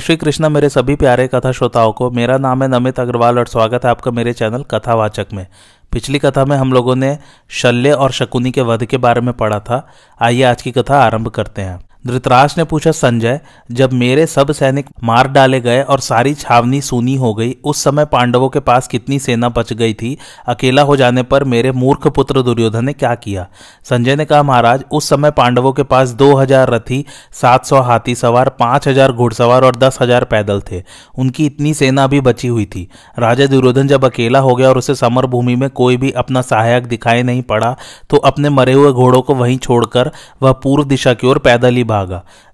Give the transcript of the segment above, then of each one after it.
श्री कृष्णा मेरे सभी प्यारे कथा श्रोताओं को, मेरा नाम है नमित अग्रवाल और स्वागत है आपका मेरे चैनल कथावाचक में। पिछली कथा में हम लोगों ने शल्य और शकुनी के वध के बारे में पढ़ा था। आइए आज की कथा आरंभ करते हैं। धृतराज ने पूछा, संजय, जब मेरे सब सैनिक मार डाले गए और सारी छावनी सूनी हो गई, उस समय पांडवों के पास कितनी सेना बच गई थी? अकेला हो जाने पर मेरे मूर्ख पुत्र दुर्योधन ने क्या किया? संजय ने कहा, महाराज, उस समय पांडवों के पास दो हज़ार रथी, सात सौ हाथी सवार, पाँच हज़ार घुड़सवार और दस हज़ार पैदल थे। उनकी इतनी सेना भी बची हुई थी। राजा दुर्योधन जब अकेला हो गया और उसे समर भूमि में कोई भी अपना सहायक दिखाई नहीं पड़ा तो अपने मरे हुए घोड़ों को वहीं छोड़कर वह पूर्व दिशा की ओर पैदल ही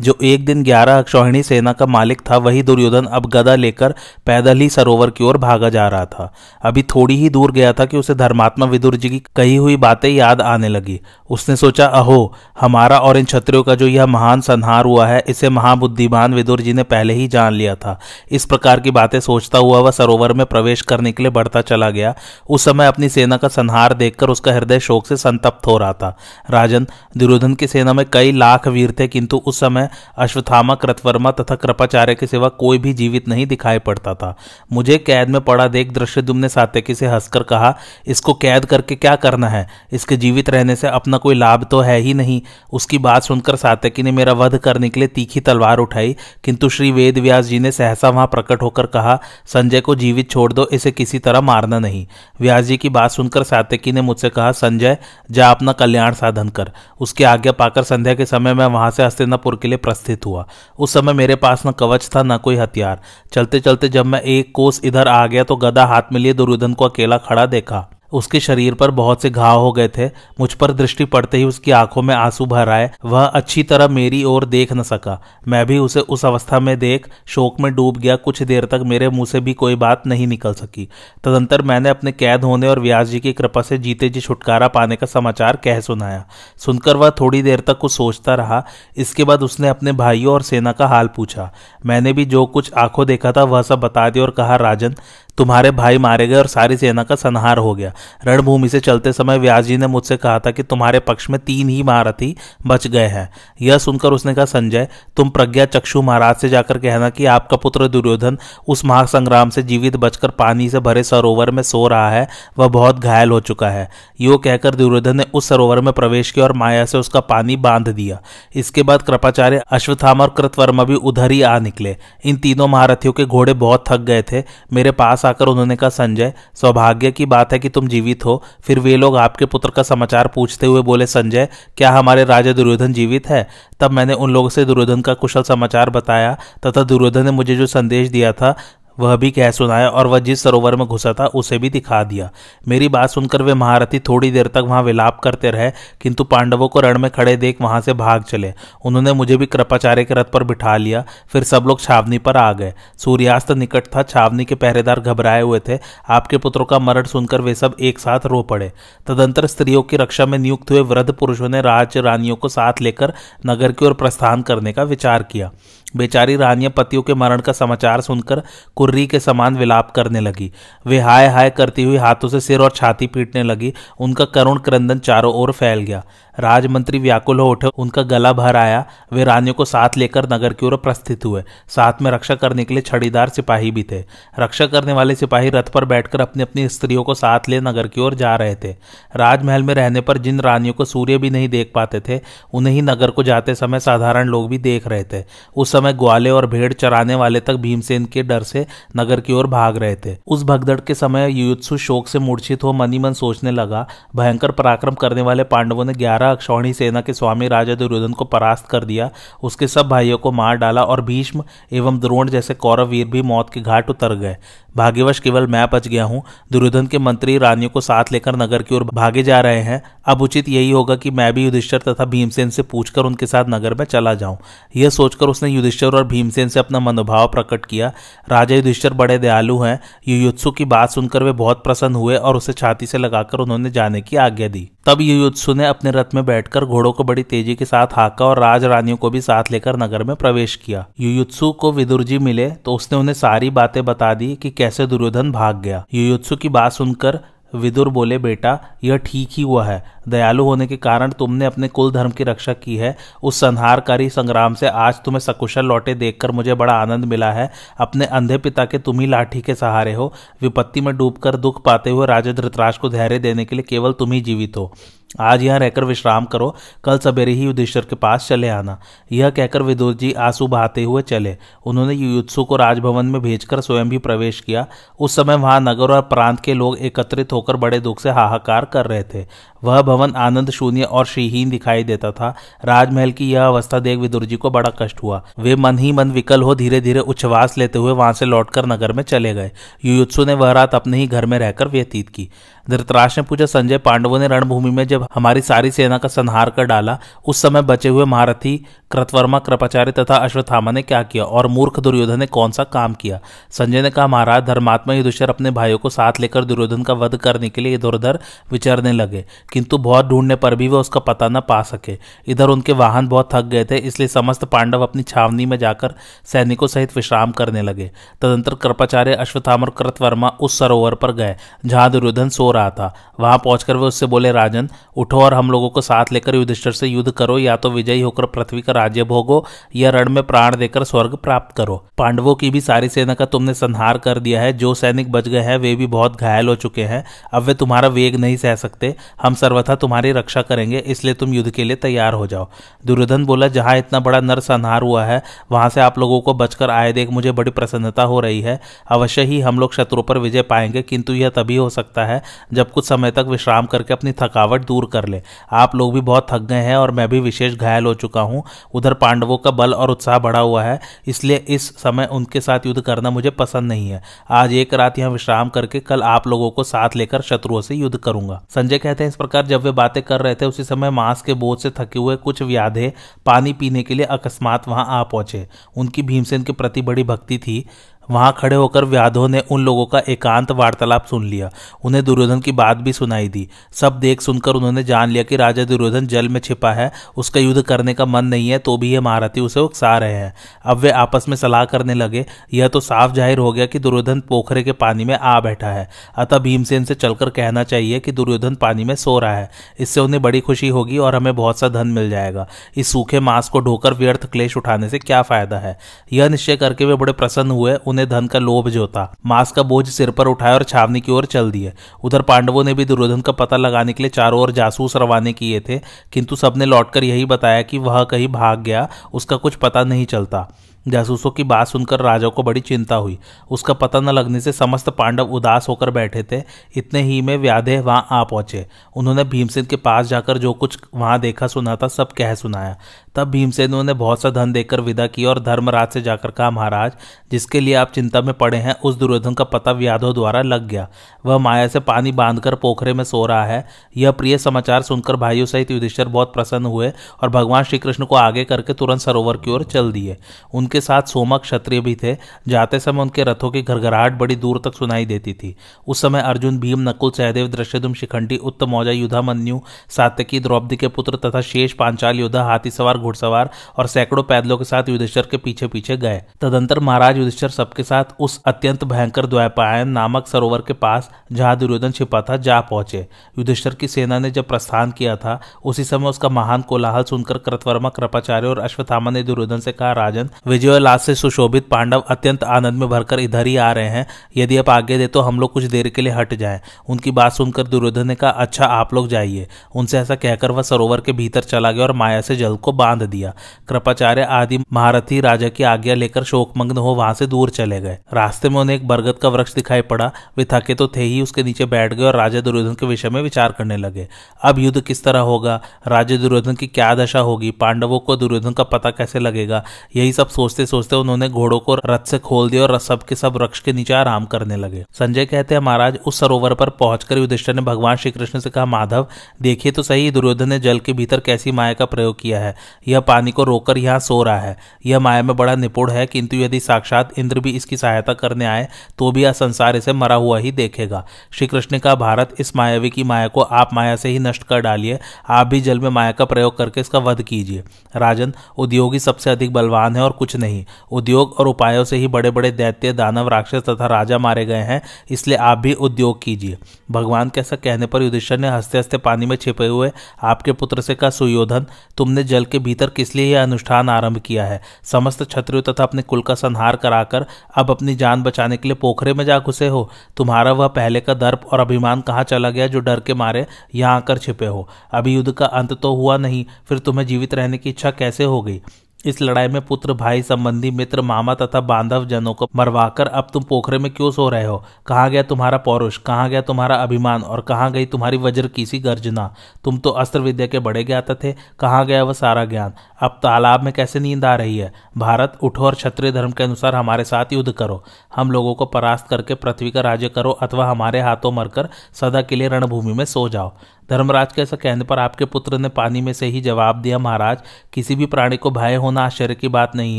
जो एक दिन ग्यारह अक्षौहिणी सेना का मालिक था, वही दुर्योधन अब गदा लेकर पैदल ही सरोवर की ओर भागा जा रहा था। अभी थोड़ी ही दूर गया था कि उसे धर्मात्मा विदुर जी की कही हुई बातें याद आने लगी। उसने सोचा, अहो, हमारा और इन क्षत्रियों का जो यह महान संहार हुआ है, इसे महाबुद्धिमान विदुर जी ने पहले ही जान लिया था। इस प्रकार की बातें सोचता हुआ वह सरोवर में प्रवेश करने के लिए बढ़ता चला गया। उस समय अपनी सेना का संहार देखकर उसका हृदय शोक से संतप्त हो रहा था। राजन, दुर्योधन की सेना में कई लाख वीर थे, किंतु उस समय अश्वत्थामा, कृतवर्मा तथा कृपाचार्य के सिवा कोई भी जीवित नहीं दिखाई पड़ता था। मुझे कैद में पड़ा देख दृश्यदुम ने सात्यकी से हंसकर कहा, इसको कैद करके क्या करना है? इसके जीवित रहने से अपना कोई लाभ तो है ही नहीं। उसकी बात सुनकर सात्यकी ने मेरा वध करने के लिए तीखी तलवार उठाई, किंतु श्री वेद व्यास जी ने सहसा वहाँ प्रकट होकर कहा, संजय को जीवित छोड़ दो, इसे किसी तरह मारना नहीं। व्यास जी की बात सुनकर सात्यकी ने मुझसे कहा, संजय, जा अपना कल्याण साधन कर। उसकी आज्ञा पाकर संध्या के समय में वहाँ से हस्तिनापुर के लिए प्रस्थित हुआ। उस समय मेरे पास न कवच था, न कोई हथियार। चलते चलते जब मैं एक कोस इधर आ गया तो गदा हाथ में लिए दुर्योधन को अकेला खड़ा देखा। उसके शरीर पर बहुत से घाव हो गए थे। मुझ पर दृष्टि पड़ते ही उसकी आँखों में आँसू भर आए। वह अच्छी तरह मेरी ओर देख न सका। मैं भी उसे उस अवस्था में देख, शोक में डूब गया। कुछ देर तक मेरे मुँह से भी कोई बात नहीं निकल सकी। तदंतर मैंने अपने कैद होने और व्यास जी की कृपा से जीते जी छुटकारा पाने का समाचार कह सुनाया। सुनकर वह थोड़ी देर तक कुछ सोचता रहा। इसके बाद उसने अपने भाइयों और सेना का हाल पूछा। मैंने भी जो कुछ आँखों देखा था, वह सब बता दिया और कहा, राजन तुम्हारे भाई मारे गए और सारी सेना का संहार हो गया। रणभूमि से चलते समय व्यास जी ने मुझसे कहा था कि तुम्हारे पक्ष में तीन ही महारथी बच गए हैं। यह सुनकर उसने कहा, संजय, तुम प्रज्ञा चक्षु महाराज से जाकर कहना कि आपका पुत्र दुर्योधन उस महासंग्राम से जीवित बचकर पानी से भरे सरोवर में सो रहा है, वह बहुत घायल हो चुका है। यो कहकर दुर्योधन ने उस सरोवर में प्रवेश किया और माया से उसका पानी बाँध दिया। इसके बाद कृपाचार्य अश्वत्थामा और कृतवर्मा भी उधर ही आ निकले। इन तीनों महारथियों के घोड़े बहुत थक गए थे। मेरे पास आकर उन्होंने कहा, संजय, सौभाग्य की बात है कि तुम जीवित हो। फिर वे लोग आपके पुत्र का समाचार पूछते हुए बोले, संजय, क्या हमारे राजा दुर्योधन जीवित है? तब मैंने उन लोगों से दुर्योधन का कुशल समाचार बताया, तथा दुर्योधन ने मुझे जो संदेश दिया था वह भी कह सुनाया और वह जिस सरोवर में घुसा था, उसे भी दिखा दिया। मेरी बात सुनकर वे महारथी थोड़ी देर तक वहाँ विलाप करते रहे, किंतु पांडवों को रण में खड़े देख वहाँ से भाग चले। उन्होंने मुझे भी कृपाचार्य के रथ पर बिठा लिया, फिर सब लोग छावनी पर आ गए। सूर्यास्त निकट था, छावनी के पहरेदार घबराए हुए थे। आपके पुत्रों का मरण सुनकर वे सब एक साथ रो पड़े। तदंतर स्त्रियों की रक्षा में नियुक्त हुए वृद्ध पुरुषों ने राज रानियों को साथ लेकर नगर की ओर प्रस्थान करने का विचार किया। बेचारी रानियाँ पतियों के मरण का समाचार सुनकर कुर्री के समान विलाप करने लगी। वे हाय हाय करती हुई हाथों से सिर और छाती पीटने लगी। उनका करुण क्रंदन चारों ओर फैल गया। राजमंत्री व्याकुल हो उठे, उनका गला भर आया। वे रानियों को साथ लेकर नगर की ओर प्रस्थित हुए। साथ में रक्षा करने के लिए छड़ीदार सिपाही भी थे। रक्षा करने वाले सिपाही रथ पर बैठकर अपनी अपनी स्त्रियों को साथ ले नगर की ओर जा रहे थे। राजमहल में रहने पर जिन रानियों को सूर्य भी नहीं देख पाते थे, उन्हें ही नगर को जाते समय साधारण लोग भी देख रहे थे। उस समय ग्वाले और भेड़ चराने वाले तक भीमसेन के डर से नगर की ओर भाग रहे थे। उस भगदड़ के समय युयुत्सु शोक से मूर्छित हो मनी मन सोचने लगा। भयंकर पराक्रम करने वाले पांडवों ने ग्यारह द्वारा अक्षौणी सेना के स्वामी राजा दुर्योधन को परास्त कर दिया। उसके सब भाइयों को मार डाला और भीष्म एवं द्रोण जैसे कौरव वीर भी मौत के घाट उतर गए। भाग्यवश केवल मैं बच गया हूँ। दुर्योधन के मंत्री रानियों को साथ लेकर नगर की ओर भागे जा रहे हैं। अब उचित यही होगा कि मैं भी युधिष्ठर तथा भीमसेन से पूछकर उनके साथ नगर में चला जाऊँ। यह सोचकर उसने युधिष्ठर और भीमसेन से अपना मनोभाव प्रकट किया। राजा युधिष्ठर बड़े दयालु हैं। युयुत्सु की बात सुनकर वे बहुत प्रसन्न हुए और उसे छाती से लगाकर उन्होंने जाने की आज्ञा दी। तब युयुत्सु ने अपने रथ में बैठकर घोड़ों को बड़ी तेज़ी के साथ हाका और राज रानियों को भी साथ लेकर नगर में प्रवेश किया। युयुत्सु को विदुर जी मिले तो उसने उन्हें सारी बातें बता दी कि कैसे दुर्योधन भाग गया। युयुत्सु की बात सुनकर विदुर बोले, बेटा, यह ठीक ही हुआ है। दयालु होने के कारण तुमने अपने कुल धर्म की रक्षा की है। उस संहारकारी संग्राम से आज तुम्हें सकुशल लौटे देखकर मुझे बड़ा आनंद मिला है। अपने अंधे पिता के तुम ही लाठी के सहारे हो। विपत्ति में डूबकर दुख पाते हुए राजा धृतराज को धैर्य देने के लिए केवल तुम ही जीवित हो। आज यहाँ रहकर विश्राम करो, कल सवेरे ही युधिष्ठर के पास चले आना। यह कहकर विदुर जी आँसू बहाते हुए चले। उन्होंने युयुत्सु को राजभवन में भेजकर स्वयं भी प्रवेश किया। उस समय वहाँ नगर और प्रांत के लोग एकत्रित होकर बड़े दुख से हाहाकार कर रहे थे। वह भवन आनंद शून्य और श्रीहीन दिखाई देता था। राजमहल की यह अवस्था देख विदुर जी को बड़ा कष्ट हुआ। वे मन ही मन विकल हो धीरे धीरे उच्छ्वास लेते हुए वहाँ से लौटकर नगर में चले गए। युयुत्सु ने वह रात अपने ही घर में रहकर व्यतीत की। धृतराज ने पूछा, संजय पांडवों ने रणभूमि में जब हमारी सारी सेना का संहार कर डाला, उस समय बचे हुए महारथी कृतवर्मा, कृपाचार्य तथा अश्वत्थामा ने क्या किया और मूर्ख दुर्योधन ने कौन सा काम किया? संजय ने कहा, महाराज, धर्मात्मा युधिष्ठिर अपने भाइयों को साथ लेकर दुर्योधन का वध करने के लिए इधर उधर विचरने लगे, किंतु बहुत ढूँढने पर भी वे उसका पता न पा सके। इधर उनके वाहन बहुत थक गए थे, इसलिए समस्त पांडव अपनी छावनी में जाकर सैनिकों सहित विश्राम करने लगे। तदंतर कृपाचार्य अश्वत्थाम और कृतवर्मा उस सरोवर पर गए, जहाँ दुर्योधन सो रहा था। वहाँ पहुंचकर वे उससे बोले, राजन, उठो और हम लोगों को साथ लेकर युधिष्ठिर से युद्ध करो, या तो विजयी होकर पृथ्वी का राज्य भोगो, या रण में प्राण देकर स्वर्ग प्राप्त करो। पांडवों की भी सारी सेना का तुमने संहार कर दिया है, जो सैनिक बच गए हैं, वे भी बहुत घायल हो चुके हैं। अब वे तुम्हारा वेग नहीं सह सकते, हम सर्वथा तुम्हारी रक्षा करेंगे, इसलिए तुम युद्ध के लिए तैयार हो जाओ। दुर्योधन बोला, जहाँ इतना बड़ा नर संहार हुआ है, वहाँ से आप लोगों को बचकर आए देख मुझे बड़ी प्रसन्नता हो रही है। अवश्य ही हम लोग शत्रु पर विजय पाएँगे, किंतु यह तभी हो सकता है जब कुछ समय तक विश्राम करके अपनी थकावट दूर कर ले। आप लोग भी बहुत थक गए हैं और मैं भी विशेष घायल हो चुका हूँ। उधर पांडवों का बल और उत्साह बढ़ा हुआ है, इसलिए इस समय उनके साथ युद्ध करना मुझे पसंद नहीं है। आज एक रात यहाँ विश्राम करके कल आप लोगों को साथ लेकर शत्रुओं से युद्ध करूँगा। संजय कहते हैं, इस प्रकार जब वे बातें कर रहे थे, उसी समय मांस के बोझ से थके हुए कुछ व्याधे पानी पीने के लिए अकस्मात वहाँ आ पहुँचे। उनकी भीमसेन के प्रति बड़ी भक्ति थी। वहाँ खड़े होकर व्याधो ने उन लोगों का एकांत वार्तालाप सुन लिया। उन्हें दुर्योधन की बात भी सुनाई दी। सब देख सुनकर उन्होंने जान लिया कि राजा दुर्योधन जल में छिपा है, उसका युद्ध करने का मन नहीं है तो भी ये महारथी उसे उकसा रहे हैं। अब वे आपस में सलाह करने लगे। यह तो साफ़ ज़ाहिर हो गया कि दुर्योधन पोखरे के पानी में आ बैठा है। अतः भीमसेन से चलकर कहना चाहिए कि दुर्योधन पानी में सो रहा है। इससे उन्हें बड़ी खुशी होगी और हमें बहुत सा धन मिल जाएगा। इस सूखे मांस को ढोकर व्यर्थ क्लेश उठाने से क्या फ़ायदा है? यह निश्चय करके वे बड़े प्रसन्न हुए। उन्हें धन का लोभ जो था मांस का बोझ सिर पर उठाया और छावनी की ओर चल दिए। उधर पांडवों ने भी दुर्योधन का पता लगाने के लिए चारों ओर जासूस रवाने किए थे, किंतु सबने लौटकर यही बताया कि वह कहीं भाग गया, उसका कुछ पता नहीं चलता। जासूसों की बात सुनकर राजा को बड़ी चिंता हुई। उसका पता न लगने से समस्त पांडव उदास होकर बैठे थे। इतने ही में व्याधे वहाँ आ पहुँचे। उन्होंने भीमसेन के पास जाकर जो कुछ वहाँ देखा सुना था, सब कह सुनाया। तब भीमसेन ने बहुत सा धन देकर विदा किया और धर्मराज से जाकर कहा, महाराज, जिसके लिए आप चिंता में पड़े हैं, उस दुर्योधन का पता व्याधों द्वारा लग गया। वह माया से पानी बांधकर पोखरे में सो रहा है। यह प्रिय समाचार सुनकर भाइयों सहित युधिष्ठर बहुत प्रसन्न हुए और भगवान श्री कृष्ण को आगे करके तुरंत सरोवर की ओर चल दिए। उनके साथ सोमक क्षत्रिय भी थे। जाते समय उनके रथों की घरघराहट बड़ी दूर तक सुनाई देती थी। उस समय अर्जुन, भीम, नकुल, सहदेव दृश्यदुम शिखंडी, उत्तम मौजा युद्धामन्यु सात्यकी, द्रौपदी के पुत्र तथा शेष पांचाल योद्धा हाथी सवार घुड़सवार और सैकड़ों पैदलों के साथ युधिष्ठर के पीछे पीछे गए। तदंतर महाराज युधिष्ठर सबके साथ उस अत्यंत भयंकर द्वैपायन नामक सरोवर के पास जहाँ दुर्योधन छिपा था, जा पहुँचे। युधिष्ठर की सेना ने जब प्रस्थान किया था, उसी समय उसका महान कोलाहल सुनकर कृतवर्मा, कृपाचार्य और अश्वत्थामा ने दुर्योधन से कहा, राजन, विजय लाल से सुशोभित पांडव अत्यंत आनंद में भरकर इधर ही आ रहे हैं। यदि आप आगे दे तो हम लोग कुछ देर के लिए हट जाएँ। उनकी बात सुनकर दुर्योधन ने कहा अच्छा आप लोग जाइए। उनसे ऐसा कहकर वह सरोवर के भीतर चला गया और माया से जल को बाँध दिया। कृपाचार्य आदि महारथी राजा की आज्ञा लेकर शोकमग्न हो वहाँ से दूर चले गए। रास्ते में उन्हें एक बरगद का वृक्ष दिखाई पड़ा। वे थके तो थे ही, उसके नीचे बैठ गए और राजा दुर्योधन के विषय में विचार करने लगे। अब युद्ध किस तरह होगा? राजा दुर्योधन की क्या दशा होगी? पांडवों को दुर्योधन का पता कैसे लगेगा? यही सब सोचते सोचते उन्होंने घोड़ों को रथ से खोल दिया और सब के सब वृक्ष के नीचे आराम करने लगे। संजय कहते हैं, महाराज, उस सरोवर पर पहुंचकर युधिष्ठर ने भगवान श्री कृष्ण से कहा, माधव, देखिए तो सही, दुर्योधन ने जल के भीतर कैसी माया का प्रयोग किया है। यह पानी को रोककर यहाँ सो रहा है। यह माया में बड़ा निपुण है, किंतु यदि साक्षात इंद्र भी इसकी सहायता करने आए तो भी यह संसार इसे मरा हुआ ही देखेगा। श्री कृष्ण का भारत, इस मायावी की माया को आप माया से ही नष्ट कर डालिए। आप भी जल में माया का प्रयोग करके इसका वध कीजिए। राजन, उद्योगी सबसे अधिक बलवान है और कुछ नहीं। उद्योग और उपायों से ही बड़े बड़े दैत्य, दानव, राक्षस तथा राजा मारे गए हैं, इसलिए आप भी उद्योग कीजिए। भगवान के ऐसा कहने पर युधिष्ठर ने हँसते हँसते पानी में छिपे हुए आपके पुत्र से कहा, सुयोधन, तुमने जल के भीतर किस लिए यह अनुष्ठान आरंभ किया है? समस्त क्षत्रियो तथा अपने कुल का संहार कराकर अब अपनी जान बचाने के लिए पोखरे में जा घुसे हो। तुम्हारा वह पहले का दर्प और अभिमान कहाँ चला गया जो डर के मारे यहाँ आकर छिपे हो? अभी युद्ध का अंत तो हुआ नहीं, फिर तुम्हें जीवित रहने की इच्छा कैसे हो गई? इस लड़ाई में पुत्र, भाई, संबंधी, मित्र, मामा तथा बांधव जनों को मरवाकर अब तुम पोखरे में क्यों सो रहे हो? कहाँ गया तुम्हारा पौरुष? कहाँ गया तुम्हारा अभिमान? और कहाँ गई तुम्हारी वज्र की सी गर्जना? तुम तो अस्त्र विद्या के बड़े ज्ञाता थे। कहाँ गया वह सारा ज्ञान? अब तालाब में कैसे नींद आ रही है? भारत, उठो और क्षत्रिय धर्म के अनुसार हमारे साथ युद्ध करो। हम लोगों को परास्त करके पृथ्वी का राज्य करो अथवा हमारे हाथों मरकर सदा के लिए रणभूमि में सो जाओ। धर्मराज के ऐसा कहने पर आपके पुत्र ने पानी में से ही जवाब दिया, महाराज, किसी भी प्राणी को भय होना आश्चर्य की बात नहीं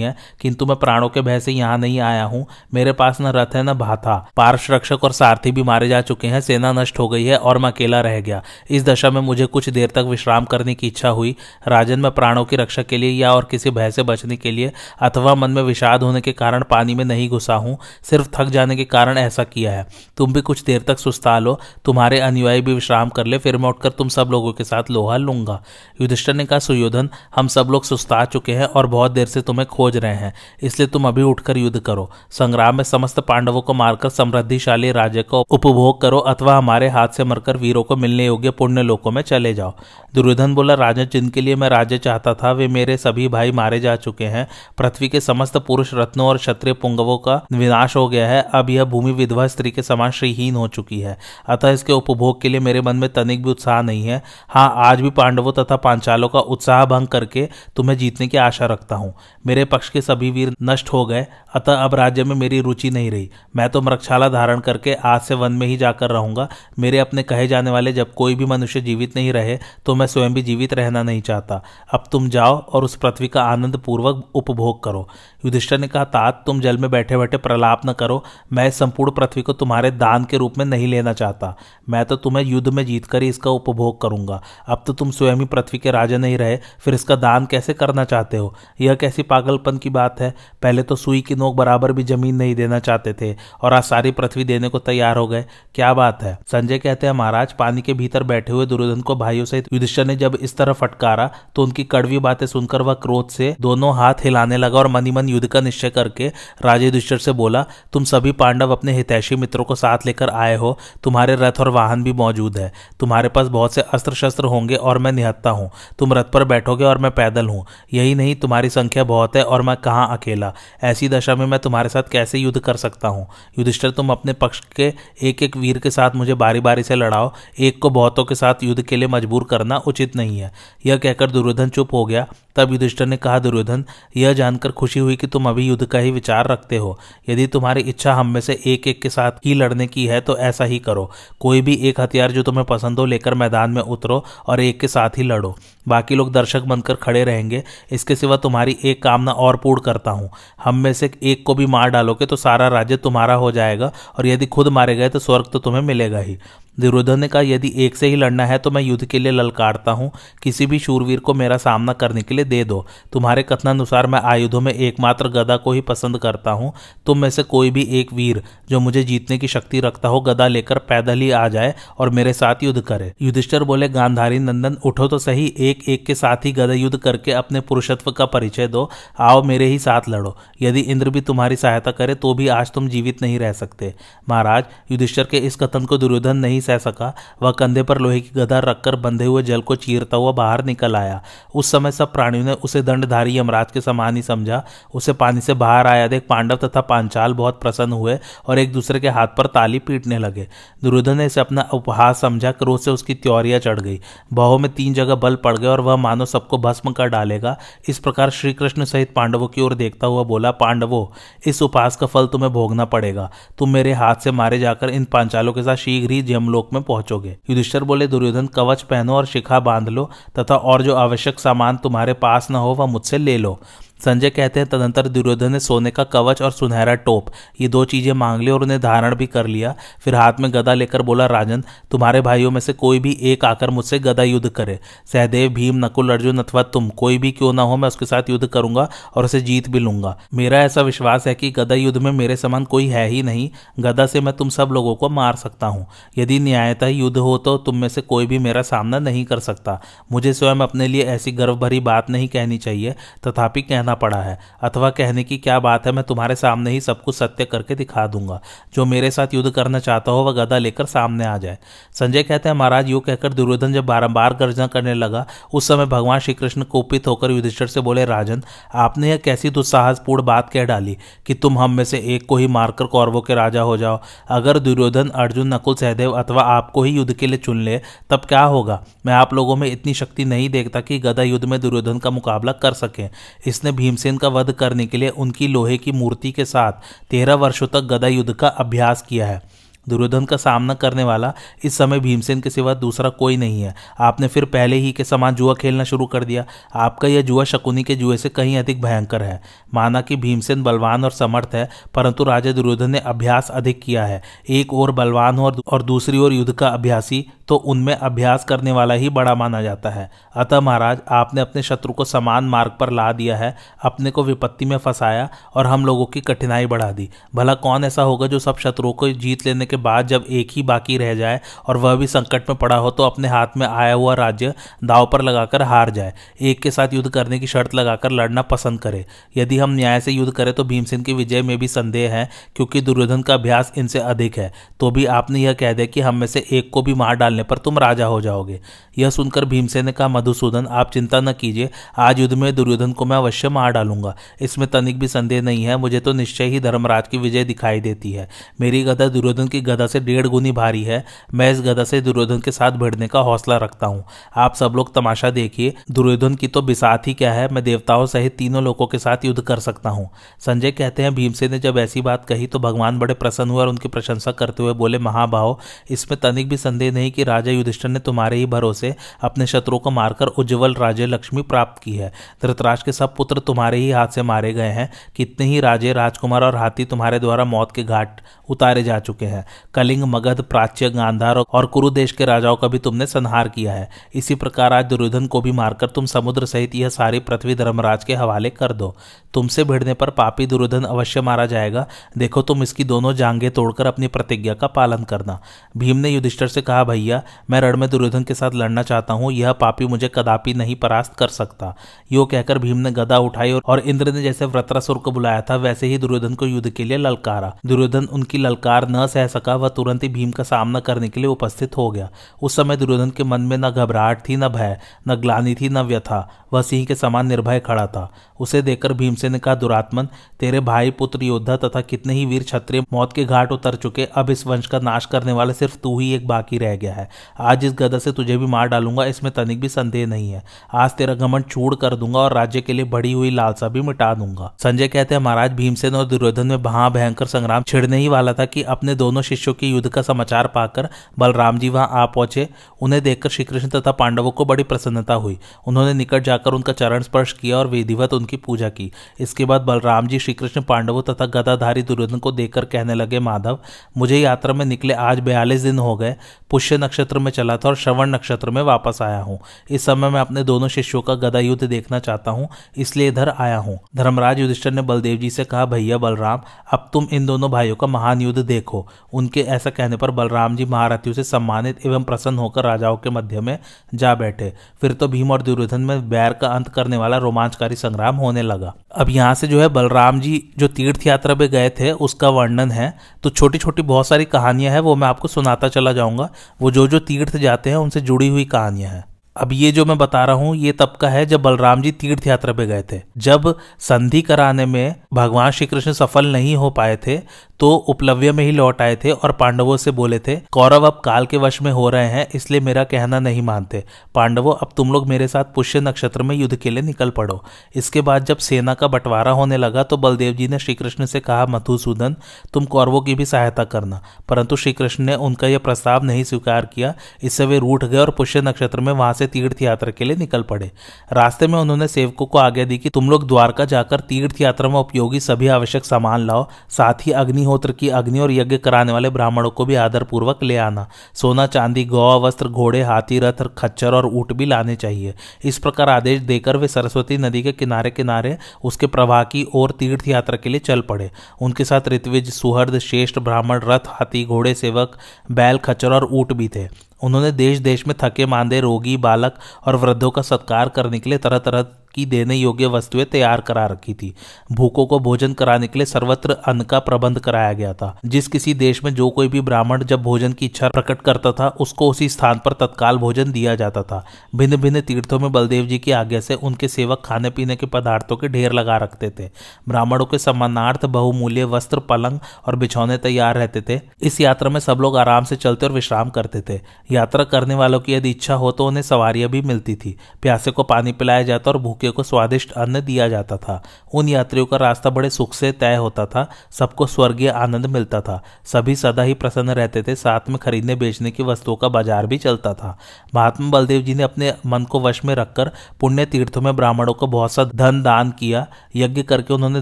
है, किंतु मैं प्राणों के भय से यहाँ नहीं आया हूँ। मेरे पास न रथ है, न भाथा। पार्श रक्षक और सारथी भी मारे जा चुके हैं, सेना नष्ट हो गई है और मैं अकेला रह गया। इस दशा में मुझे कुछ देर तक विश्राम करने की इच्छा हुई। राजन, मैं प्राणों की रक्षा के लिए या और किसी भय से बचने के लिए अथवा मन में विषाद होने के कारण पानी में नहीं घुसा हूँ, सिर्फ़ थक जाने के कारण ऐसा किया है। तुम भी कुछ देर तक सुस्ता लो, तुम्हारे अनुयायी भी विश्राम कर ले, फिर मैं उठकर तुम सब लोगों के साथ लोहा लूँगा। युधिष्ठर ने कहा, सुयोधन, हम सब लोग सुस्ता चुके हैं और बहुत देर से तुम्हें खोज रहे हैं, इसलिए तुम अभी उठकर युद्ध करो। संग्राम में समस्त पांडवों को मारकर, समृद्धिशाली राज्य को उपभोग करो, अथवा हमारे हाथ से मरकर वीरों को मिलने योग्य पुण्य लोकों में चले जाओ। दुर्योधन बोला, राजा, जिनके लिए मैं राज्य चाहता था, वे मेरे सभी भाई मारे जा चुके हैं। पृथ्वी के समस्त पुरुष रत्नों और क्षत्रिय पुंगवों का विनाश हो गया है, अब यह भूमि विधवा स्त्री के समान श्रीहीन हो चुकी है। अतः इसके उपभोग के लिए मेरे मन में तनिक भी उत्साह नहीं है। हाँ आज भी पांडवों तथा पांचालों का उत्साह भंग करके तुम्हें जीतने की आशा रखता हूँ। मेरे पक्ष के सभी वीर नष्ट हो गए, अतः अब राज्य में मेरी रुचि नहीं रही। मैं तो मृक्षाला धारण करके आज से वन में ही जाकर रहूँगा। मेरे अपने कहे जाने वाले जब कोई भी मनुष्य जीवित नहीं रहे तो मैं स्वयं भी जीवित रहना नहीं चाहता। अब तुम जाओ और उस पृथ्वी का आनंद पूर्वक उपभोग करो। युधिष्ठर ने कहा, तात, तुम जल में बैठे बैठे प्रलाप न करो। मैं संपूर्ण पृथ्वी को तुम्हारे दान के रूप में नहीं लेना चाहता। मैं तो तुम्हें युद्ध में जीतकर ही इसका उपभोग करूँगा। अब तो तुम स्वयं ही पृथ्वी के राजा नहीं रहे, फिर इसका दान कैसे करना चाहते हो? यह कैसी पागलपन की बात है। पहले तो सुई की नोक बराबर भी ज़मीन नहीं देना चाहते थे, और आज सारी पृथ्वी देने को तैयार हो गए। क्या बात है? संजय कहते हैं, महाराज, पानी के भीतर बैठे हुए दुर्योधन को भाइयों सहित युधिष्ठर ने जब इस तरह फटकारा तो उनकी कड़वी बातें सुनकर वह क्रोध से दोनों हाथ हिलाने लगा और मनी मन युद्ध का निश्चय करके राजे से बोला, तुम सभी पांडव अपने हितैषी मित्रों को साथ लेकर आए हो। तुम्हारे रथ और वाहन भी मौजूद है। तुम्हारे पास बहुत से अस्त्र शस्त्र होंगे और मैं निहत्ता हूँ। तुम रथ पर बैठोगे और मैं पैदल हूँ। यही नहीं, तुम्हारी संख्या बहुत है और मैं कहाँ अकेला? ऐसी दशा में मैं तुम्हारे साथ कैसे युद्ध कर सकता हूँ? युधिष्ठर, तुम अपने पक्ष के एक एक वीर के साथ मुझे बारी बारी से लड़ाओ। एक को बहुतों के साथ युद्ध के लिए मजबूर करना उचित नहीं है। यह कहकर दुर्योधन चुप हो गया। तब युधिष्ठर ने कहा, दुर्योधन, यह जानकर खुशी हुई कि तुम अभी युद्ध का ही विचार रखते हो। यदि तुम्हारी इच्छा हम में से एक एक के साथ ही लड़ने की है तो ऐसा ही करो। कोई भी एक हथियार जो तुम्हें पसंद हो, लेकर मैदान में उतरो और एक के साथ ही लड़ो। बाकी लोग दर्शक बनकर खड़े रहेंगे। इसके सिवा तुम्हारी एक कामना और पूर्ण करता हूँ। हम में से एक को भी मार डालोगे तो सारा राज्य तुम्हारा हो जाएगा और यदि खुद मारे गए तो स्वर्ग तो तुम्हें मिलेगा ही। दुर्योधन ने कहा, यदि एक से ही लड़ना है तो मैं युद्ध के लिए ललकारता हूँ। किसी भी शूरवीर को मेरा सामना करने के लिए दे दो। तुम्हारे कथनानुसार मैं आयुधों में एकमात्र गदा को ही पसंद करता हूँ। तुम में से कोई भी एक वीर, जो मुझे जीतने की शक्ति रखता हो, गदा लेकर पैदल ही आ जाए और मेरे साथ युद्ध करे। युधिष्ठर बोले, गांधारी नंदन, उठो तो सही। एक एक के साथ ही गदा युद्ध करके अपने पुरुषत्व का परिचय दो। आओ मेरे ही साथ लड़ो। यदि इंद्र भी तुम्हारी सहायता करे तो भी आज तुम जीवित नहीं रह सकते। महाराज, युधिष्ठर के इस कथन को दुर्योधन नहीं सह सका। वह कंधे पर लोहे की गदा रखकर बंधे हुए जल को चीरता हुआ बाहर निकल आया। उस समय सब प्राणियों ने उसे दंडधारी यमराज के समान ही समझा। उसे पानी से बाहर आया देख पांडव तथा पांचाल बहुत प्रसन्न हुए और एक दूसरे के हाथ पर ताली पीटने लगे। दुर्योधन ने इसे अपना उपहास समझा, क्रोध से उसकी त्योरिया चढ़ गई। बाहों में तीन जगह बल पड़ गए और वह मानो सबको भस्म कर डालेगा। इस प्रकार श्रीकृष्ण सहित पांडवों की ओर देखता हुआ बोला, पांडवों, इस उपहास का फल तुम्हें भोगना पड़ेगा। तुम मेरे हाथ से मारे जाकर इन पांचालों के साथ शीघ्र ही जमलो लोक में पहुंचोगे। युधिष्ठर बोले, दुर्योधन, कवच पहनो और शिखा बाँध लो, तथा और जो आवश्यक सामान तुम्हारे पास न हो, वह मुझसे ले लो। संजय कहते हैं, तदंतर दुर्योधन ने सोने का कवच और सुनहरा टोप, ये दो चीज़ें मांग ली और उन्हें धारण भी कर लिया। फिर हाथ में गदा लेकर बोला, राजन, तुम्हारे भाइयों में से कोई भी एक आकर मुझसे गदा युद्ध करे। सहदेव, भीम, नकुल, अर्जुन अथवा तुम, कोई भी क्यों ना हो, मैं उसके साथ युद्ध करूँगा और उसे जीत भी लूँगा। मेरा ऐसा विश्वास है कि गदा युद्ध में मेरे समान कोई है ही नहीं। गदा से मैं तुम सब लोगों को मार सकता हूँ। यदि न्यायता युद्ध हो तो तुम में से कोई भी मेरा सामना नहीं कर सकता। मुझे स्वयं अपने लिए ऐसी गर्व भरी बात नहीं कहनी चाहिए। तथापि कहना कहना पड़ा है। अथवा कहने की क्या बात है, मैं तुम्हारे सामने ही सब कुछ सत्य करके दिखा दूँगा। जो मेरे साथ युद्ध करना चाहता हो, वह गदा लेकर सामने आ जाए। संजय कहते हैं, महाराज, यू कहकर दुर्योधन जब बारंबार गर्जना करने लगा, उस समय भगवान श्री कृष्ण कोपित होकर युधिष्ठर से बोले, राजन, आपने यह कैसी दुस्साहसपूर्ण बात कह डाली कि तुम हम में से एक को ही मारकर कौरवों के राजा हो जाओ। अगर दुर्योधन, अर्जुन, नकुल, सहदेव अथवा आपको ही युद्ध के लिए चुन ले, तब क्या होगा? मैं आप लोगों में इतनी शक्ति नहीं देखता कि गदा युद्ध में दुर्योधन का मुकाबला कर सके। इसने भीमसेन का वध करने के लिए उनकी लोहे की मूर्ति के साथ तेरह वर्षों तक गदा युद्ध का अभ्यास किया है। दुर्योधन का सामना करने वाला, इस समय भीमसेन के सिवा दूसरा कोई नहीं है। आपने फिर पहले ही के समान जुआ खेलना शुरू कर दिया। आपका यह जुआ शकुनी के जुए से कहीं अधिक भयंकर है। माना कि भीमसेन बलवान और समर्थ है, परंतु राजा दुर्योधन ने अभ्यास अधिक किया है। एक और बलवान हो और दूसरी ओर युद्ध का अभ्यासी तो उनमें अभ्यास करने वाला ही बड़ा माना जाता है। अतः महाराज, आपने अपने शत्रु को समान मार्ग पर ला दिया है, अपने को विपत्ति में फंसाया और हम लोगों की कठिनाई बढ़ा दी। भला कौन ऐसा होगा जो सब शत्रुओं को जीत लेने के बाद जब एक ही बाकी रह जाए और वह भी संकट में पड़ा हो तो अपने हाथ में आया हुआ राज्य दाव पर लगाकर हार जाए। एक के साथ युद्ध करने की शर्त लगाकर लड़ना पसंद करे। यदि हम न्याय से युद्ध करें तो भीमसेन की विजय में भी संदेह है, क्योंकि दुर्योधन का अभ्यास इनसे अधिक है। तो भी आपने यह कह दिया कि हम में से एक को भी मार डालने पर तुम राजा हो जाओगे। यह सुनकर भीमसेन ने कहा, मधुसूदन, आप चिंता न कीजिए। आज युद्ध में दुर्योधन को मैं अवश्य मार डालूँगा। इसमें तनिक भी संदेह नहीं है। मुझे तो निश्चय ही धर्मराज की विजय दिखाई देती है। मेरी गदा दुर्योधन की गदा से डेढ़ गुनी भारी है। मैं इस गदा से दुर्योधन के साथ भिड़ने का हौसला रखता हूँ। आप सब लोग तमाशा देखिए। दुर्योधन की तो बिसात ही क्या है, मैं देवताओं सहित तीनों लोगों के साथ युद्ध कर सकता हूँ। संजय कहते हैं, भीमसेन ने जब ऐसी बात कही तो भगवान बड़े प्रसन्न हुए और उनकी प्रशंसा करते हुए बोले, महाभाव, इसमें तनिक भी संदेह नहीं कि राजा युधिष्ठर ने तुम्हारे ही भरोसे अपने शत्रुओं को मारकर उज्जवल राज्य लक्ष्मी प्राप्त की है। धृतराज के सब पुत्र तुम्हारे ही हाथ से मारे गए हैं। कितने ही राजे, राजकुमार और हाथी तुम्हारे द्वारा मौत के घाट उतारे जा चुके हैं। कलिंग, मगध, प्राच्य, गांधार और कुरु देश के राजाओं का भी तुमने संहार किया है। इसी प्रकार आज दुर्योधन को भी मारकर तुम समुद्र सहित यह सारी पृथ्वी धर्मराज के हवाले कर दो। तुमसे भिड़ने पर पापी दुर्योधन अवश्य मारा जाएगा। देखो तुम इसकी दोनों जांगे तोड़कर अपनी प्रतिज्ञा का पालन करना। भीम ने युधिष्ठर से कहा, भैया, मैं रण में दुर्योधन के साथ लड़ना चाहता हूँ। यह पापी मुझे कदापि नहीं परास्त कर सकता। यो कहकर भीम ने गदा उठाई और इंद्र ने जैसे व्रतरासुर को बुलाया था, वैसे ही दुर्योधन को युद्ध के लिए ललकारा। दुर्योधन उनकी ललकार न सह सका वह तुरंत ही भीम का सामना करने के लिए उपस्थित हो गया। उस समय दुर्योधन के मन में न घबराहट थी, न भय, न ग्लानी थी, न व्यथा। वह सिंह के समान निर्भय खड़ा था। उसे देखकर भीमसेन ने कहा, दुरात्मन, तेरे भाई, पुत्र, योद्धा तथा कितने ही वीर क्षत्रिय मौत के घाट उतर चुके, अब इस वंश का नाश करने वाले सिर्फ़ तू ही एक बाकी रह गया है। आज इस गदा से तुझे भी मार डालूँगा, इसमें तनिक भी संदेह नहीं है। आज तेरा घमंड चूड़ कर दूँगा और राज्य के लिए बढ़ी हुई लालसा भी मिटा दूँगा। संजय कहते हैं, महाराज, भीमसेन और दुर्योधन में वहाँ भयंकर संग्राम छिड़ने ही वाला था कि अपने दोनों शिष्यों के युद्ध का समाचार पाकर बलराम जी वहाँ आ पहुँचे। उन्हें देखकर श्रीकृष्ण तथा पांडवों को बड़ी प्रसन्नता हुई। उन्होंने निकट जाकर उनका चरण स्पर्श किया और विधिवत उनकी पूजा की। इसके बाद बलराम जी श्रीकृष्ण, पांडवों तथा गदाधारी दुर्योधन को देखकर कहने लगे, माधव, मुझे यात्रा में निकले आज बयालीस दिन हो गए। पुष्य नक्षत्र में चला था और श्रवण नक्षत्र में वापस आया हूँ। इस समय मैं अपने दोनों शिष्यों का गदा युद्ध देखना चाहता हूँ, इसलिए इधर आया हूँ। धर्मराज युधिष्ठर ने बलदेव जी से कहा, भैया बलराम, अब तुम इन दोनों भाइयों का महान युद्ध देखो। उनके ऐसा कहने पर बलराम जी महारथियों से सम्मानित एवं प्रसन्न होकर राजाओं के मध्य में जा बैठे। फिर तो भीम और दुर्योधन में बैर का अंत करने वाला रोमांचकारी संग्राम होने लगा। अब यहाँ से जो है बलराम जी जो तीर्थ यात्रा पे गए थे, उसका वर्णन है। तो छोटी छोटी बहुत सारी कहानियाँ हैं, वो मैं आपको सुनाता चला जाऊँगा। वो जो जो तीर्थ जाते हैं, उनसे जुड़ी हुई कहानियाँ हैं। अब ये जो मैं बता रहा हूँ, ये तब का है जब बलराम जी तीर्थ यात्रा पे गए थे। जब संधि कराने में भगवान श्री कृष्ण सफल नहीं हो पाए थे तो उपलव्य में ही लौट आए थे और पांडवों से बोले थे, कौरव, अब काल के वश में हो रहे हैं, इसलिए मेरा कहना नहीं मानते। पांडवों, अब तुम लोग मेरे साथ पुष्य नक्षत्र में युद्ध के लिए निकल पड़ो। इसके बाद जब सेना का बंटवारा होने लगा तो बलदेव जी ने श्रीकृष्ण से कहा, मधुसूदन, तुम कौरवों की भी सहायता करना। परंतु श्रीकृष्ण ने उनका यह प्रस्ताव नहीं स्वीकार किया। इससे वे रूठ गए और पुष्य नक्षत्र में वहाँ से तीर्थ यात्रा के लिए निकल पड़े। रास्ते में उन्होंने सेवकों को आज्ञा दी कि तुम लोग द्वारका जाकर तीर्थ यात्रा में उपयोगी सभी आवश्यक सामान लाओ, साथ ही अग्निहोत्र की अग्नि और यज्ञ कराने वाले ब्राह्मणों को भी आदर पूर्वक ले आना। सोना, चांदी, गौ, वस्त्र, घोड़े, हाथी, रथ, खच्चर और ऊट भी लाने चाहिए। इस प्रकार आदेश देकर वे सरस्वती नदी के किनारे किनारे उसके प्रवाह की ओर तीर्थ यात्रा के लिए चल पड़े। उनके साथ ऋत्विज सुहर्द श्रेष्ठ ब्राह्मण, रथ, हाथी, घोड़े, सेवक, बैल, खच्चर और ऊट भी थे। उन्होंने देश देश में थके मांदे रोगी, बालक और वृद्धों का सत्कार करने के लिए तरह तरह की देने योग्य वस्तुएँ तैयार करा रखी थी। भूखों को भोजन कराने के लिए सर्वत्र अन्न का प्रबंध कराया गया था। जिस किसी देश में जो कोई भी ब्राह्मण जब भोजन की इच्छा प्रकट करता था, उसको उसी स्थान पर तत्काल भोजन दिया जाता था। भिन्न भिन्न तीर्थों में बलदेव जी की आज्ञा से उनके सेवक खाने पीने के पदार्थों के ढेर लगा रखते थे। ब्राह्मणों के सम्मानार्थ बहुमूल्य वस्त्र, पलंग और बिछौने तैयार रहते थे। इस यात्रा में सब लोग आराम से चलते और विश्राम करते थे। यात्रा करने वालों की यदि इच्छा हो तो उन्हें सवारियाँ भी मिलती थी। प्यासे को पानी पिलाया जाता और भूखे को स्वादिष्ट अन्न दिया जाता था। उन यात्रियों का रास्ता बड़े सुख से तय होता था। सबको स्वर्गीय आनंद मिलता था। सभी सदा ही प्रसन्न रहते थे। साथ में खरीदने बेचने की वस्तुओं का बाज़ार भी चलता था। महात्मा बलदेव जी ने अपने मन को वश में रखकर पुण्य तीर्थों में ब्राह्मणों को बहुत सा धन दान किया। यज्ञ करके उन्होंने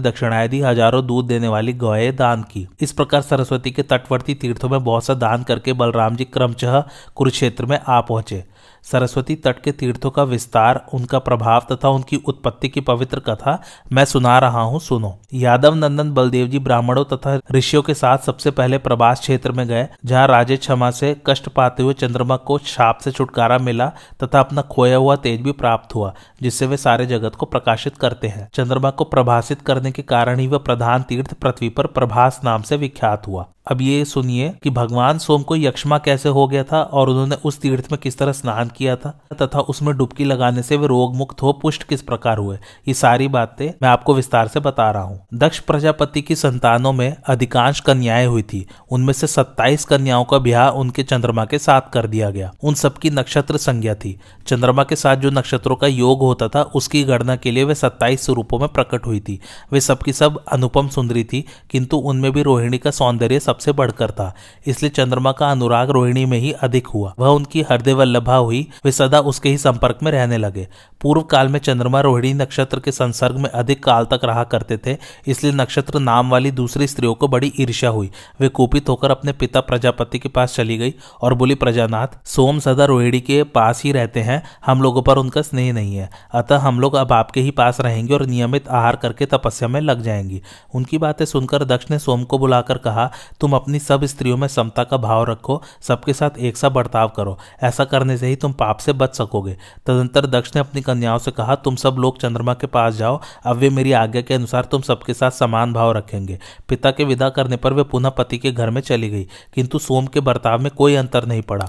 दक्षिणाएँ दी। हज़ारों दूध देने वाली गौए दान की। इस प्रकार सरस्वती के तटवर्ती तीर्थों में बहुत सा दान करके बलराम जी क्रमचह कुरुक्षेत्र में आ पहुँचे। सरस्वती तट के तीर्थों का विस्तार, उनका प्रभाव तथा उनकी उत्पत्ति की पवित्र कथा मैं सुना रहा हूँ, सुनो। यादव नंदन बलदेव जी ब्राह्मणों तथा ऋषियों के साथ सबसे पहले प्रवास क्षेत्र में गए, जहाँ राजे क्षमा से कष्ट पाते हुए चंद्रमा को शाप से छुटकारा मिला तथा अपना खोया हुआ तेज भी प्राप्त हुआ, जिससे वे सारे जगत को प्रकाशित करते हैं। चंद्रमा को प्रभाषित करने के कारण ही वह प्रधान तीर्थ पृथ्वी पर प्रभास नाम से विख्यात हुआ। अब ये सुनिए कि भगवान सोम को यक्षमा कैसे हो गया था और उन्होंने उस तीर्थ में किस तरह स्नान किया था तथा उसमें डुबकी लगाने से वे रोग मुक्त हो पुष्ट किस प्रकार हुए। ये सारी बातें मैं आपको विस्तार से बता रहा हूँ। दक्ष प्रजापति की संतानों में अधिकांश कन्याएँ हुई थी। उनमें से सत्ताईस कन्याओं का ब्याह उनके चंद्रमा के साथ कर दिया गया। उन सबकी नक्षत्र संज्ञा थी। चंद्रमा के साथ जो नक्षत्रों का योग होता था, उसकी गणना के लिए वे सत्ताईस स्वरूपों में प्रकट हुई थी। वे सबकी सब अनुपम सुंदरी थी, किंतु उनमें भी रोहिणी का सौंदर्य सब सबसे बढ़कर था, इसलिए चंद्रमा का अनुराग रोहिणी में ही अधिक हुआ। वह उनकी हृदय वल्लभा हुई, वे सदा उसके ही संपर्क में रहने लगे। पूर्व काल में चंद्रमा रोहिणी नक्षत्र के संसर्ग में अधिक काल तक रहा करते थे, इसलिए नक्षत्र नाम वाली दूसरी स्त्रियों को बड़ी ईर्ष्या हुई। वे कुपित होकर अपने पिता प्रजापति के पास चली गई और बोली, प्रजानाथ, सोम सदा रोहिणी के पास ही रहते हैं, हम लोगों पर उनका स्नेह नहीं है। अतः हम लोग अब आपके ही पास रहेंगे और नियमित आहार करके तपस्या में लग जाएँगी। उनकी बातें सुनकर दक्ष ने सोम को बुलाकर कहा तुम अपनी सब स्त्रियों में समता का भाव रखो, सबके साथ एक सा बर्ताव करो। ऐसा करने से ही तुम पाप से बच सकोगे। तदंतर दक्ष ने अपनी कन्याओं से कहा, तुम सब लोग चंद्रमा के पास जाओ, अब वे मेरी आज्ञा के अनुसार तुम सबके साथ समान भाव रखेंगे। पिता के विदा करने पर वे पुनः पति के घर में चली गई, किंतु सोम के बर्ताव में कोई अंतर नहीं पड़ा।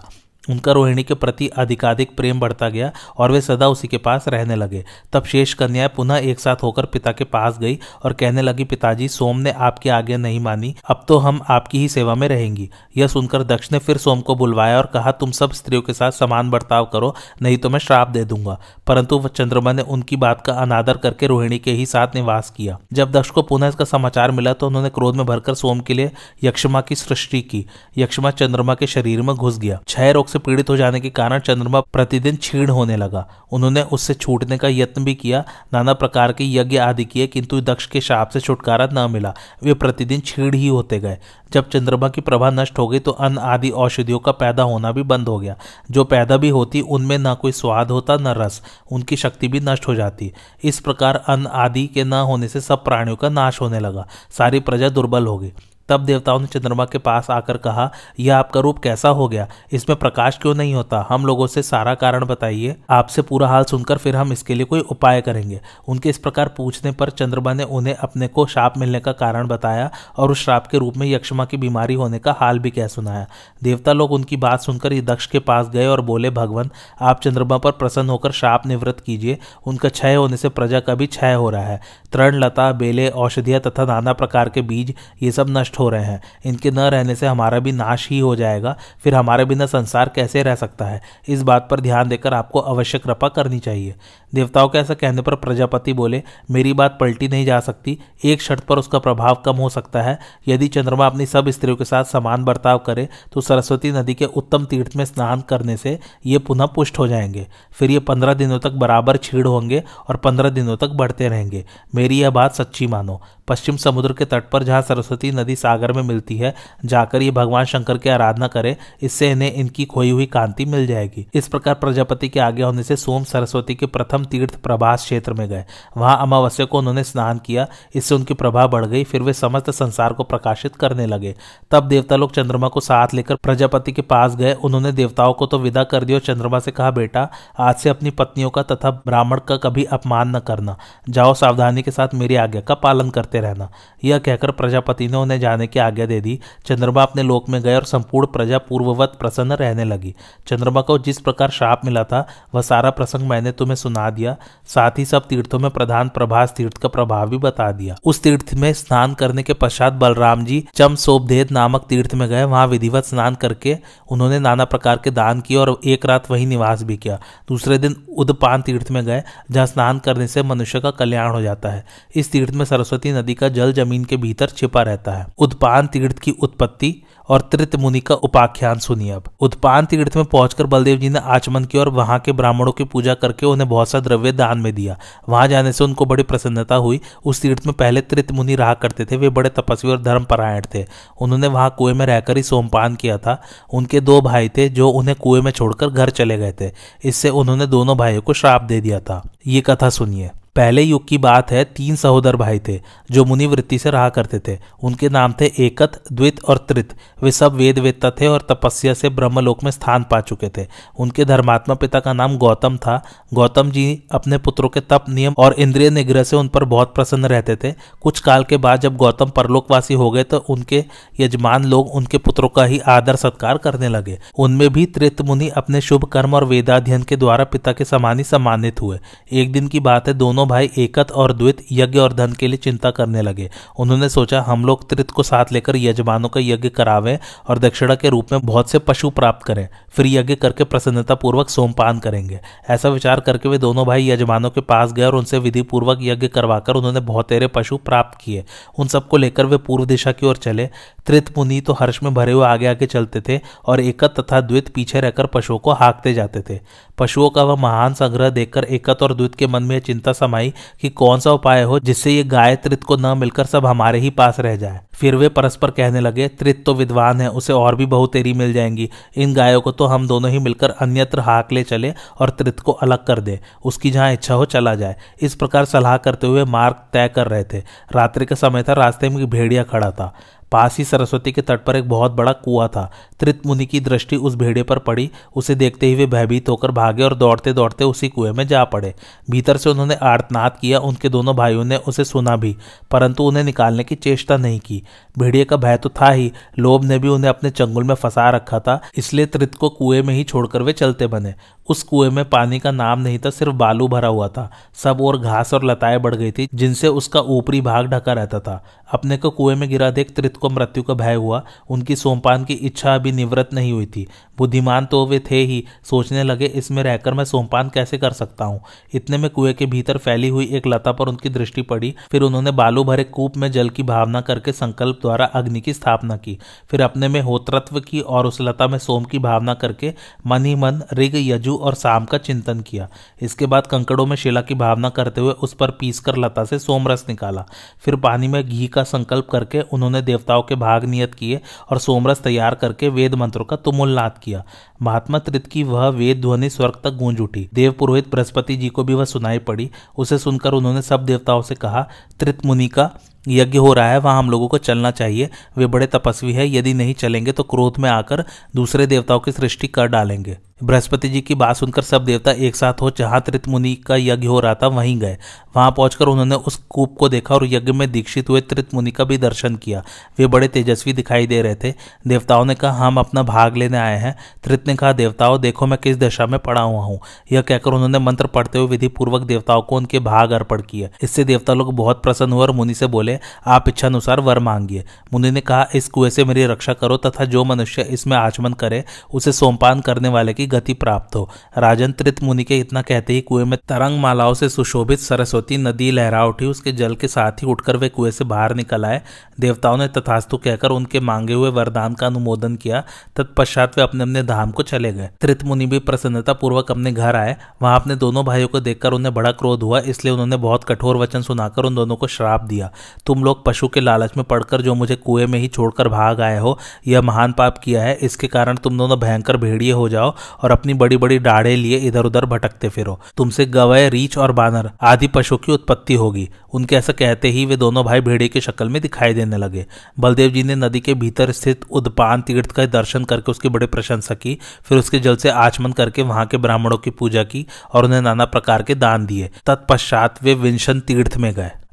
उनका रोहिणी के प्रति अधिकाधिक प्रेम बढ़ता गया और वे सदा उसी के पास रहने लगे। तब शेष कन्याएँ पुनः एक साथ होकर पिता के पास गई और कहने लगी, पिताजी, सोम ने आपकी आज्ञा नहीं मानी। अब तो हम आपकी ही सेवा में रहेंगी। यह सुनकर दक्ष ने फिर सोम को बुलवाया और कहा, तुम सब स्त्रियों के साथ समान बर्ताव करो, नहीं तो मैं श्राप दे दूँगा। परंतु चंद्रमा ने उनकी बात का अनादर करके रोहिणी के ही साथ निवास किया। जब दक्ष को पुनः इसका समाचार मिला तो उन्होंने क्रोध में भरकर सोम के लिए यक्षमा की सृष्टि की। यक्षमा चंद्रमा के शरीर में घुस गया। छह रोग से पीड़ित हो जाने के कारण चंद्रमा प्रतिदिन छीण होने लगा। उन्होंने उससे छूटने का यत्न भी किया, नाना प्रकार के यज्ञ आदि किए, किंतु दक्ष के शाप से छुटकारा न मिला। वे प्रतिदिन छीण ही होते गए। जब चंद्रमा की प्रभा नष्ट हो गई तो अन्न आदि औषधियों का पैदा होना भी बंद हो गया। जो पैदा भी होती, उनमें न कोई स्वाद होता, न रस। उनकी शक्ति भी नष्ट हो जाती। इस प्रकार अन्न आदि के न होने से सब प्राणियों का नाश होने लगा। सारी प्रजा दुर्बल हो गई। तब देवताओं ने चंद्रमा के पास आकर कहा, यह आपका रूप कैसा हो गया? इसमें प्रकाश क्यों नहीं होता? हम लोगों से सारा कारण बताइए। आपसे पूरा हाल सुनकर फिर हम इसके लिए कोई उपाय करेंगे। उनके इस प्रकार पूछने पर चंद्रमा ने उन्हें अपने को श्राप मिलने का कारण बताया और उस श्राप के रूप में यक्षमा की बीमारी होने का हाल भी कह सुनाया। देवता लोग उनकी बात सुनकर दक्ष के पास गए और बोले, भगवान, आप चंद्रमा पर प्रसन्न होकर श्राप निवृत्त कीजिए। उनका क्षय होने से प्रजा का भी क्षय हो रहा है। तृण लता बेले, औषधियाँ तथा नाना प्रकार के बीज, ये सब नष्ट हो रहे हैं। इनके न रहने से हमारा भी नाश ही हो जाएगा। फिर हमारे बिना संसार कैसे रह सकता है? इस बात पर ध्यान देकर आपको अवश्य कृपा करनी चाहिए। देवताओं के ऐसा कहने पर प्रजापति बोले, मेरी बात पलटी नहीं जा सकती। एक शर्त पर उसका प्रभाव कम हो सकता है। यदि चंद्रमा अपनी सब स्त्रियों के साथ समान बर्ताव करे तो सरस्वती नदी के उत्तम तीर्थ में स्नान करने से ये पुनः पुष्ट हो जाएँगे। फिर ये पंद्रह दिनों तक बराबर छीड़ होंगे और पंद्रह दिनों तक बढ़ते रहेंगे। मेरी यह बात सच्ची मानो। पश्चिम समुद्र के तट पर जहाँ सरस्वती नदी सागर में मिलती है, जाकर ये भगवान शंकर की आराधना करे, इससे इन्हें इनकी खोई हुई कांति मिल जाएगी। इस प्रकार प्रजापति के आगे होने से सोम सरस्वती के प्रथम तीर्थ प्रभास क्षेत्र में गए। वहाँ अमावस्या को उन्होंने स्नान किया, इससे उनकी प्रभा बढ़ गई, फिर वे समस्त संसार को प्रकाशित करने लगे। तब देवता लोग चंद्रमा को साथ लेकर प्रजापति के पास गए। उन्होंने देवताओं को तो विदा कर दिया चंद्रमा से कहा, बेटा, आज से अपनी पत्नियों का तथा ब्राह्मण का कभी अपमान न करना। जाओ सावधानी के साथ मेरी आज्ञा का पालन करते रहना। यह कहकर प्रजापति ने उन्हें जाने की आज्ञा दे दी, चंद्रमा अपने लोक में गए और संपूर्ण प्रजा पूर्ववत प्रसन्न रहने लगी। चंद्रमा को जिस प्रकार श्राप मिला था, वह सारा प्रसंग मैंने तुम्हें सुना दिया, साथ ही सब तीर्थों में प्रधान प्रभास तीर्थ का प्रभाव भी बता दिया। उस तीर्थ में स्नान करने के पश्चात बलराम जी चम सोपधेद नामक तीर्थ में गए। वहाँ विधिवत स्नान करके उन्होंने नाना प्रकार के दान किए और एक रात वही निवास भी किया। दूसरे दिन उदपान तीर्थ में गए, जहाँ स्नान करने से मनुष्य का कल्याण हो जाता है। इस तीर्थ में सरस्वती नदी का जल ज़मीन के भीतर छिपा रहता है। उद्पान तीर्थ की उत्पत्ति और त्रित मुनि का उपाख्यान सुनिए अब। उत्पान तीर्थ में पहुंचकर बलदेव जी ने आचमन किया और वहाँ के ब्राह्मणों की पूजा करके उन्हें बहुत सा द्रव्य दान में दिया। वहाँ जाने से उनको बड़ी प्रसन्नता हुई। उस तीर्थ में पहले तृत मुनि रहा करते थे, वे बड़े तपस्वी और धर्मपरायण थे। उन्होंने वहाँ कुएँ में रहकर ही सोमपान किया था। उनके दो भाई थे जो उन्हें कुएँ में छोड़कर घर चले गए थे। इससे उन्होंने दोनों भाइयों को श्राप दे दिया था। ये कथा सुनिए। पहले युग की बात है, तीन सहोदर भाई थे, जो मुनि वृत्ति से रहा करते थे। उनके नाम थे एकत, द्वित और त्रित। वे सब वेद वेदता थे और तपस्या से ब्रह्मलोक में स्थान पा चुके थे। उनके धर्मात्मा पिता का नाम गौतम था। गौतम जी अपने पुत्रों के तप नियम और इंद्रिय निग्रह से उन पर बहुत प्रसन्न रहते थे। कुछ काल के बाद जब गौतम परलोकवासी हो गए तो उनके यजमान लोग उनके पुत्रों का ही आदर सत्कार करने लगे। उनमें भी त्रित मुनि अपने शुभ कर्म और वेदाध्ययन के द्वारा पिता के समान ही सम्मानित हुए। एक दिन की बात है, दोनों दोनों भाई एकत और द्वित यज्ञ और धन के लिए चिंता करने लगे। उन्होंने सोचा, हम लोग त्रित को साथ लेकर यजमानों का यज्ञ करावें और दक्षिणा के रूप में बहुत से पशु प्राप्त करें। फिर यज्ञ करके प्रसन्नता पूर्वक सोमपान करेंगे। ऐसा विचार करके वे दोनों भाई यजमानों के पास गए और उनसे विधि पूर्वक यज्ञ करवाकर उन्होंने बहुतेरे पशु प्राप्त किए। उन सबको लेकर वे पूर्व दिशा की ओर चले। त्रित मुनि तो हर्ष में भरे हुए आगे आगे चलते थे और एकत तथा द्वित पीछे रहकर पशुओं को हाँकते जाते थे। पशुओं का वह महान संग्रह देखकर एकत और द्वित के मन में चिंता समाई कि कौन सा उपाय हो जिससे ये गाय त्रित को न मिलकर सब हमारे ही पास रह जाए। फिर वे परस्पर कहने लगे, त्रित तो विद्वान है, उसे और भी बहुत तेरी मिल जाएँगी। इन गायों को तो हम दोनों ही मिलकर अन्यत्र हाक ले चले और त्रित को अलग कर दे। उसकी जहाँ इच्छा हो चला जाए। इस प्रकार सलाह करते हुए मार्ग तय कर रहे थे। रात्रि का समय था, रास्ते में भेड़िया खड़ा था। पास ही सरस्वती के तट पर एक बहुत बड़ा कुआ था। त्रित मुनि की दृष्टि उस भेड़े पर पड़ी। उसे देखते ही वे भयभीत होकर भागे और दौड़ते दौड़ते उसी कुएँ में जा पड़े। भीतर से उन्होंने आर्तनाद किया। उनके दोनों भाइयों ने उसे सुना भी, परंतु उन्हें निकालने की चेष्टा नहीं की। भेड़िए का भय तो था ही। लोभ ने भी उन्हें अपने चंगुल में फंसा रखा था, इसलिए त्रित को कुएँ में ही छोड़कर वे चलते बने। उस कुएँ में पानी का नाम नहीं था, सिर्फ़ बालू भरा हुआ था। सब और घास और लताएँ बढ़ गई थी, जिनसे उसका ऊपरी भाग ढका रहता था। अपने को कुएँ में गिरा देख त्रित को मृत्यु का भय हुआ। उनकी सोमपान की इच्छा अभी निवृत्त नहीं हुई थी। बुद्धिमान तो वे थे ही। सोचने लगे, इसमें रहकर मैं सोमपान कैसे कर सकता हूँ? इतने में कुएँ के भीतर फैली हुई एक लता पर उनकी दृष्टि पड़ी। फिर उन्होंने बालू भरे कूप में जल की भावना करके संकल्प द्वारा अग्नि की स्थापना की। फिर अपने में होत्रत्व की और उस लता में सोम की भावना करके मन ही मन, ऋग, यजु और शाम का चिंतन किया। इसके बाद कंकड़ों में शिला की भावना करते हुए उस पर पीसकर लता से सोमरस निकाला। फिर पानी में घी का संकल्प करके उन्होंने देवताओं के भाग नियत किए और सोमरस तैयार करके वेद मंत्रों का तुमुलनाद किया। महात्मा त्रित की वह वेद ध्वनि स्वर्ग तक गूंज उठी। देव पुरोहित बृहस्पति जी को भी वह सुनाई पड़ी। उसे सुनकर उन्होंने सब देवताओं से कहा, त्रित मुनि का यज्ञ हो रहा है, वहाँ हम लोगों को चलना चाहिए। वे बड़े तपस्वी है, यदि नहीं चलेंगे तो क्रोध में आकर दूसरे देवताओं की सृष्टि कर डालेंगे। बृहस्पति जी की बात सुनकर सब देवता एक साथ हो जहाँ त्रित मुनि का यज्ञ हो रहा था, वहीं गए। वहाँ पहुंचकर उन्होंने उस कूप को देखा और यज्ञ में दीक्षित हुए त्रित मुनि का भी दर्शन किया। वे बड़े तेजस्वी दिखाई दे रहे थे। देवताओं ने कहा, हम अपना भाग लेने आए हैं। त्रित ने कहा, देवताओं, देखो मैं किस दशा में पड़ा हुआ हूँ। यह कहकर उन्होंने मंत्र पढ़ते हुए विधि पूर्वक देवताओं को उनके भाग अर्पण किया इससे देवता लोग बहुत प्रसन्न हुए और मुनि से बोले आप इच्छा अनुसार वर मांगिए। मुनि ने कहा, इस कुएँ से मेरी रक्षा करो तथा जो मनुष्य इसमें आचमन करे, उसे सोमपान करने वाले की गति प्राप्त हो। राजन त्रित मुनि के इतना कहते ही कुएँ में तरंग मालाओं से सुशोभित सरस्वती नदी लहरा उठी। उसके जल के साथ ही उठकर वे कुएँ से बाहर निकल आए। देवताओं ने तथास्तु कहकर उनके मांगे हुए वरदान का अनुमोदन किया। तत्पश्चात वे अपने अपने धाम को चले गए। त्रित मुनि भी प्रसन्नता पूर्वक अपने घर आए। वहाँ अपने दोनों भाइयों को देखकर उन्हें बड़ा क्रोध हुआ, इसलिए उन्होंने बहुत कठोर वचन सुनाकर उन दोनों को श्राप दिया। तुम लोग पशु के लालच में पड़कर जो मुझे कुएँ में ही छोड़कर भाग आए हो, यह महान पाप किया है। इसके कारण तुम दोनों भयंकर भेड़िए हो जाओ और अपनी बड़ी बड़ी डाढ़े लिए इधर उधर भटकते फिरो। तुमसे गवय रीछ और बानर आदि पशु की उत्पत्ति होगी। उनके ऐसा कहते ही वे दोनों भाई भेड़िए की शक्ल में दिखाई देने लगे। बलदेव जी ने नदी के भीतर स्थित उदपान तीर्थ का दर्शन करके उसकी बड़ी प्रशंसा की, फिर उसके जल से आचमन करके वहाँ के ब्राह्मणों की पूजा की और उन्हें नाना प्रकार के दान दिए। तत्पश्चात वे विंशन तीर्थ में गए।